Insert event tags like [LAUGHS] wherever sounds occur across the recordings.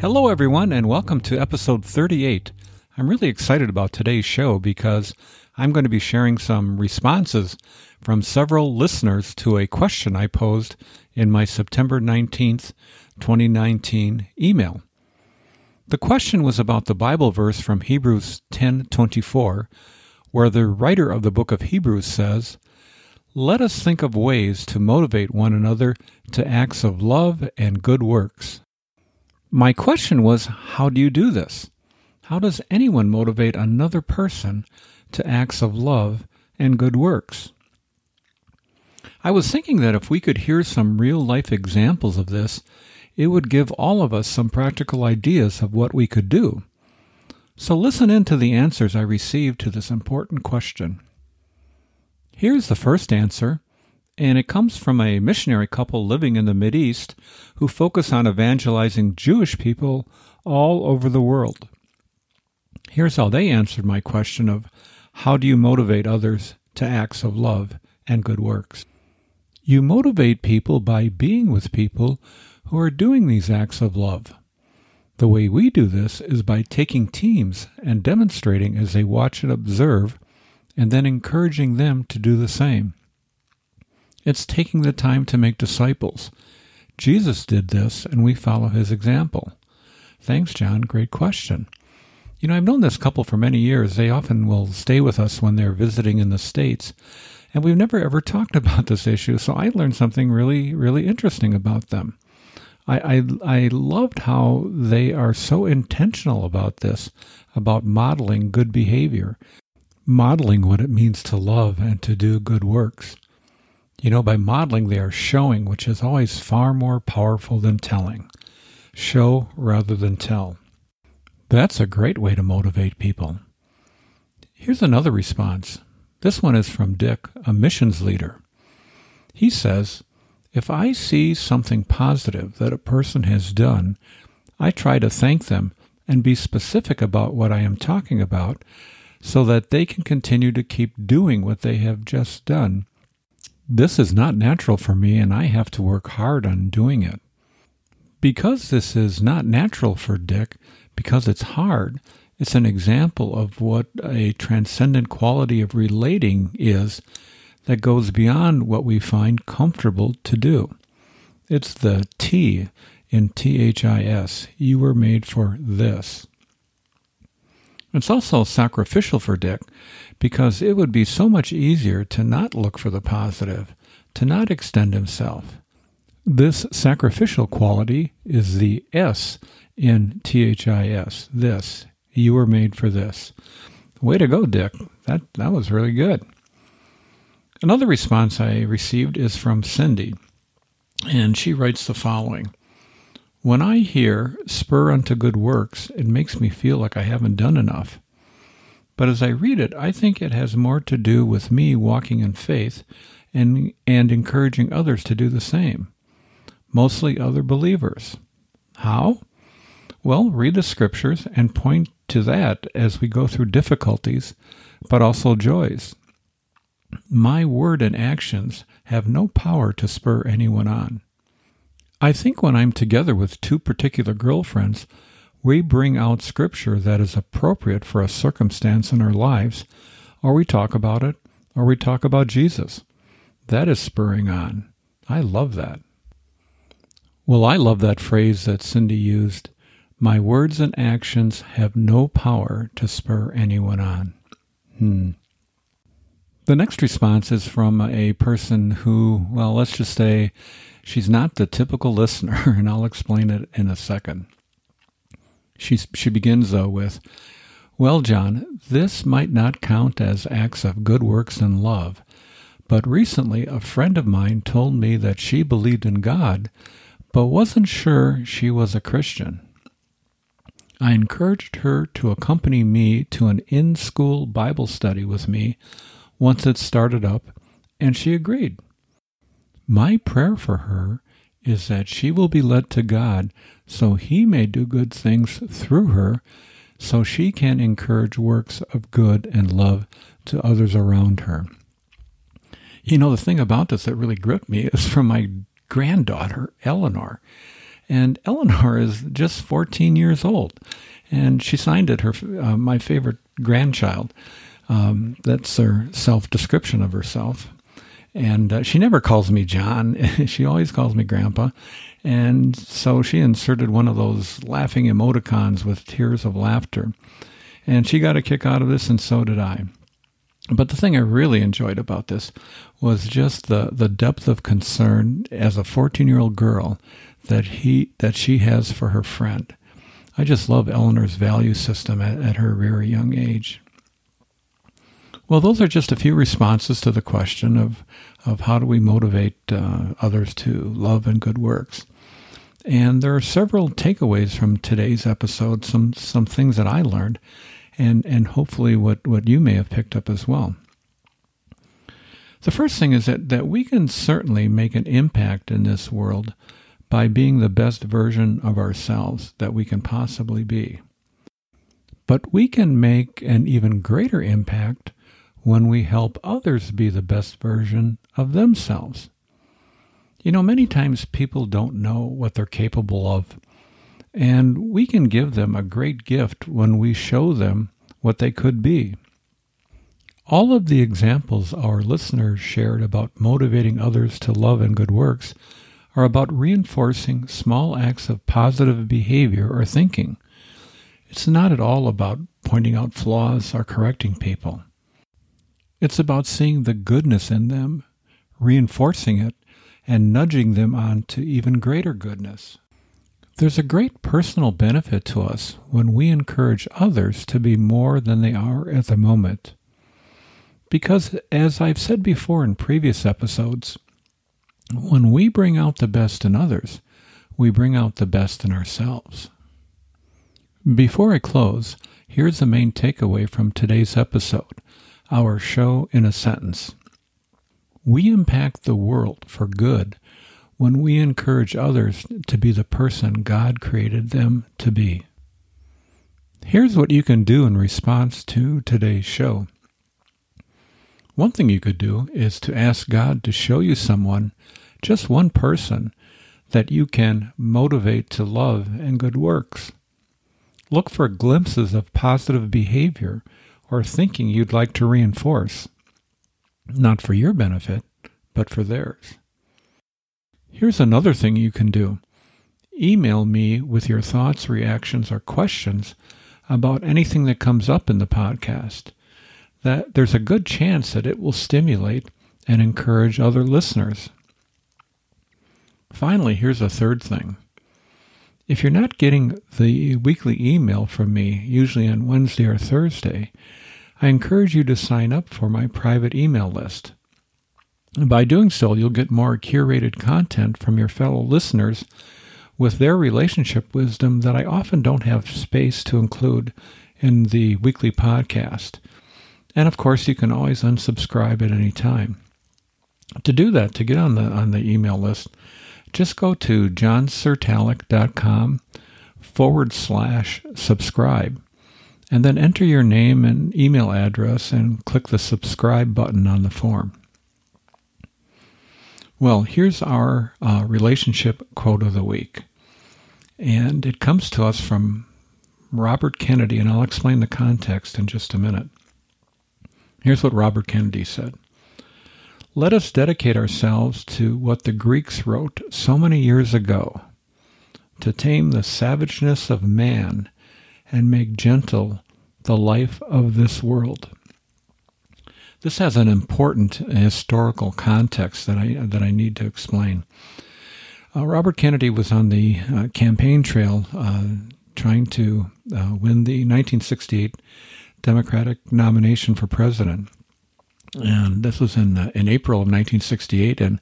Hello, everyone, and welcome to episode 38. I'm really excited about today's show because I'm going to be sharing some responses from several listeners to a question I posed in my September 19th, 2019 email. The question was about the Bible verse from Hebrews 10:24, where the writer of the book of Hebrews says, "Let us think of ways to motivate one another to acts of love and good works." My question was, how do you do this? How does anyone motivate another person to acts of love and good works? I was thinking that if we could hear some real life examples of this, it would give all of us some practical ideas of what we could do. So listen in to the answers I received to this important question. Here's the first answer and it comes from a missionary couple living in the East who focus on evangelizing Jewish people all over the world. Here's how they answered my question of how do you motivate others to acts of love and good works? You motivate people by being with people who are doing these acts of love. The way we do this is by taking teams and demonstrating as they watch and observe, and then encouraging them to do the same. It's taking the time to make disciples. Jesus did this, and we follow his example. Thanks, John. Great question. You know, I've known this couple for many years. They often will stay with us when they're visiting in the States. And we've never ever talked [LAUGHS] about this issue, so I learned something really, really interesting about them. I, I, I loved how they are so intentional about this, about modeling good behavior, modeling what it means to love and to do good works. You know, by modeling, they are showing, which is always far more powerful than telling. Show rather than tell. That's a great way to motivate people. Here's another response. This one is from Dick, a missions leader. He says, If I see something positive that a person has done, I try to thank them and be specific about what I am talking about so that they can continue to keep doing what they have just done this is not natural for me, and I have to work hard on doing it. Because this is not natural for Dick, because it's hard, it's an example of what a transcendent quality of relating is that goes beyond what we find comfortable to do. It's the T in THIS. You were made for this. It's also sacrificial for Dick because it would be so much easier to not look for the positive, to not extend himself. This sacrificial quality is the S in THIS. This. You were made for this. Way to go, Dick. That, that was really good. Another response I received is from Cindy, and she writes the following When I hear spur unto good works, it makes me feel like I haven't done enough. But as I read it, I think it has more to do with me walking in faith and, and encouraging others to do the same, mostly other believers. How? Well, read the scriptures and point to that as we go through difficulties, but also joys. My word and actions have no power to spur anyone on. I think when I'm together with two particular girlfriends, we bring out scripture that is appropriate for a circumstance in our lives, or we talk about it, or we talk about Jesus. That is spurring on. I love that. Well, I love that phrase that Cindy used. My words and actions have no power to spur anyone on. Hmm. The next response is from a person who, well, let's just say she's not the typical listener, [LAUGHS] and I'll explain it in a second. She, she begins, though, with, Well, John, this might not count as acts of good works and love, but recently a friend of mine told me that she believed in God, but wasn't sure she was a Christian. I encouraged her to accompany me to an in school Bible study with me once it started up, and she agreed. My prayer for her is that she will be led to God so He may do good things through her, so she can encourage works of good and love to others around her. You know, the thing about this that really gripped me is from my granddaughter, Eleanor. And Eleanor is just 14 years old. And she signed it, her uh, my favorite grandchild. Um, that's her self description of herself. And uh, she never calls me John. [LAUGHS] she always calls me Grandpa. And so she inserted one of those laughing emoticons with tears of laughter. And she got a kick out of this, and so did I. But the thing I really enjoyed about this was just the, the depth of concern as a 14 year old girl that he that she has for her friend. I just love Eleanor's value system at, at her very young age. Well, those are just a few responses to the question of, of how do we motivate uh, others to love and good works. And there are several takeaways from today's episode, some, some things that I learned, and, and hopefully what, what you may have picked up as well. The first thing is that, that we can certainly make an impact in this world by being the best version of ourselves that we can possibly be. But we can make an even greater impact when we help others be the best version of themselves. You know, many times people don't know what they're capable of, and we can give them a great gift when we show them what they could be. All of the examples our listeners shared about motivating others to love and good works are about reinforcing small acts of positive behavior or thinking. It's not at all about pointing out flaws or correcting people. It's about seeing the goodness in them, reinforcing it, and nudging them on to even greater goodness. There's a great personal benefit to us when we encourage others to be more than they are at the moment. Because, as I've said before in previous episodes, when we bring out the best in others, we bring out the best in ourselves. Before I close, here's the main takeaway from today's episode our show in a sentence. We impact the world for good when we encourage others to be the person God created them to be. Here's what you can do in response to today's show. One thing you could do is to ask God to show you someone, just one person, that you can motivate to love and good works. Look for glimpses of positive behavior or thinking you'd like to reinforce, not for your benefit, but for theirs. Here's another thing you can do email me with your thoughts, reactions, or questions about anything that comes up in the podcast. That there's a good chance that it will stimulate and encourage other listeners. Finally, here's a third thing. If you're not getting the weekly email from me, usually on Wednesday or Thursday, I encourage you to sign up for my private email list. By doing so, you'll get more curated content from your fellow listeners with their relationship wisdom that I often don't have space to include in the weekly podcast. And of course, you can always unsubscribe at any time. To do that, to get on the on the email list, just go to johncertalic.com forward slash subscribe and then enter your name and email address and click the subscribe button on the form. Well, here's our uh, relationship quote of the week. And it comes to us from Robert Kennedy, and I'll explain the context in just a minute. Here's what Robert Kennedy said Let us dedicate ourselves to what the Greeks wrote so many years ago to tame the savageness of man and make gentle the life of this world. This has an important historical context that I that I need to explain. Uh, Robert Kennedy was on the uh, campaign trail uh, trying to uh, win the 1968 Democratic nomination for president, and this was in uh, in April of 1968, and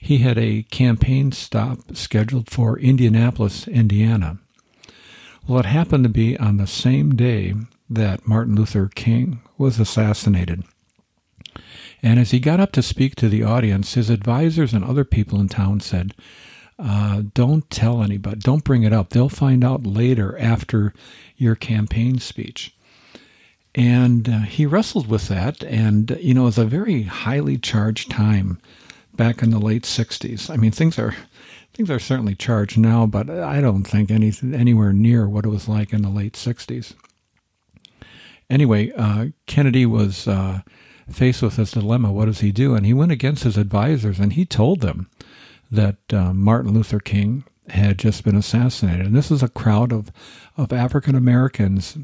he had a campaign stop scheduled for Indianapolis, Indiana. Well, it happened to be on the same day that Martin Luther King was assassinated. And as he got up to speak to the audience, his advisors and other people in town said, uh, Don't tell anybody, don't bring it up. They'll find out later after your campaign speech. And uh, he wrestled with that, and, you know, it was a very highly charged time back in the late 60s. I mean, things are. Things are certainly charged now, but I don't think anything anywhere near what it was like in the late 60s. Anyway, uh, Kennedy was uh, faced with this dilemma. What does he do? And he went against his advisors and he told them that uh, Martin Luther King had just been assassinated. And this is a crowd of, of African Americans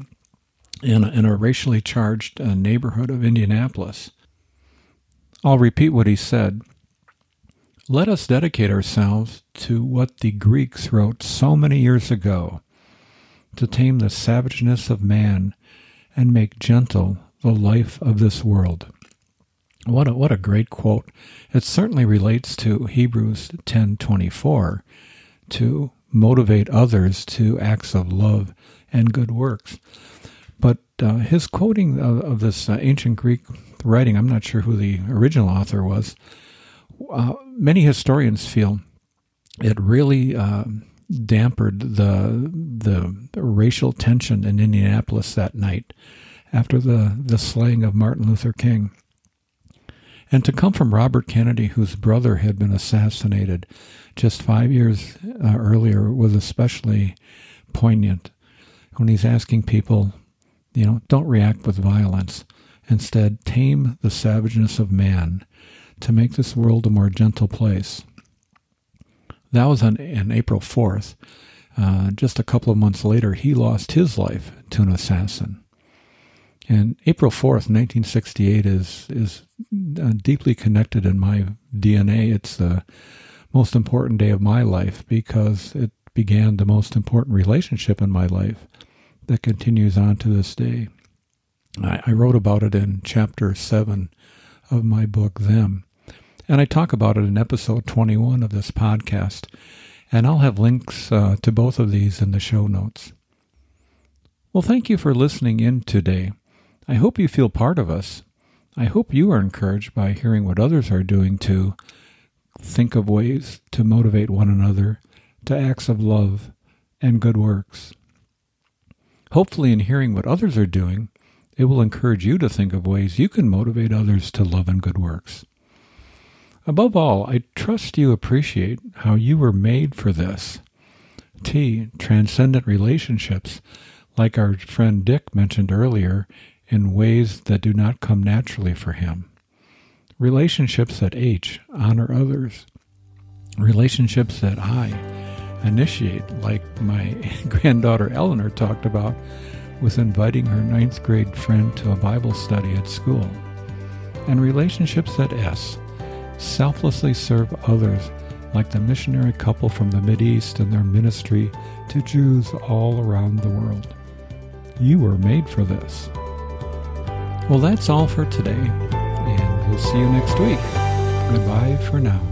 in a, in a racially charged uh, neighborhood of Indianapolis. I'll repeat what he said. Let us dedicate ourselves to what the Greeks wrote so many years ago to tame the savageness of man and make gentle the life of this world. What a, what a great quote. It certainly relates to Hebrews 10:24 to motivate others to acts of love and good works. But uh, his quoting of, of this uh, ancient Greek writing, I'm not sure who the original author was. Uh, many historians feel it really uh, dampened the, the racial tension in Indianapolis that night after the, the slaying of Martin Luther King. And to come from Robert Kennedy, whose brother had been assassinated just five years uh, earlier, was especially poignant when he's asking people, you know, don't react with violence. Instead, tame the savageness of man to make this world a more gentle place. That was on, on April 4th. Uh, just a couple of months later, he lost his life to an assassin. And April 4th, 1968 is, is uh, deeply connected in my DNA. It's the most important day of my life because it began the most important relationship in my life that continues on to this day. I, I wrote about it in chapter 7 of my book, Them. And I talk about it in episode 21 of this podcast. And I'll have links uh, to both of these in the show notes. Well, thank you for listening in today. I hope you feel part of us. I hope you are encouraged by hearing what others are doing to think of ways to motivate one another to acts of love and good works. Hopefully, in hearing what others are doing, it will encourage you to think of ways you can motivate others to love and good works. Above all, I trust you appreciate how you were made for this. T, transcendent relationships, like our friend Dick mentioned earlier, in ways that do not come naturally for him. Relationships that H, honor others. Relationships that I, initiate, like my [LAUGHS] granddaughter Eleanor talked about with inviting her ninth grade friend to a Bible study at school. And relationships that S, selflessly serve others, like the missionary couple from the East and their ministry to Jews all around the world. You were made for this. Well, that's all for today, and we'll see you next week. Goodbye for now.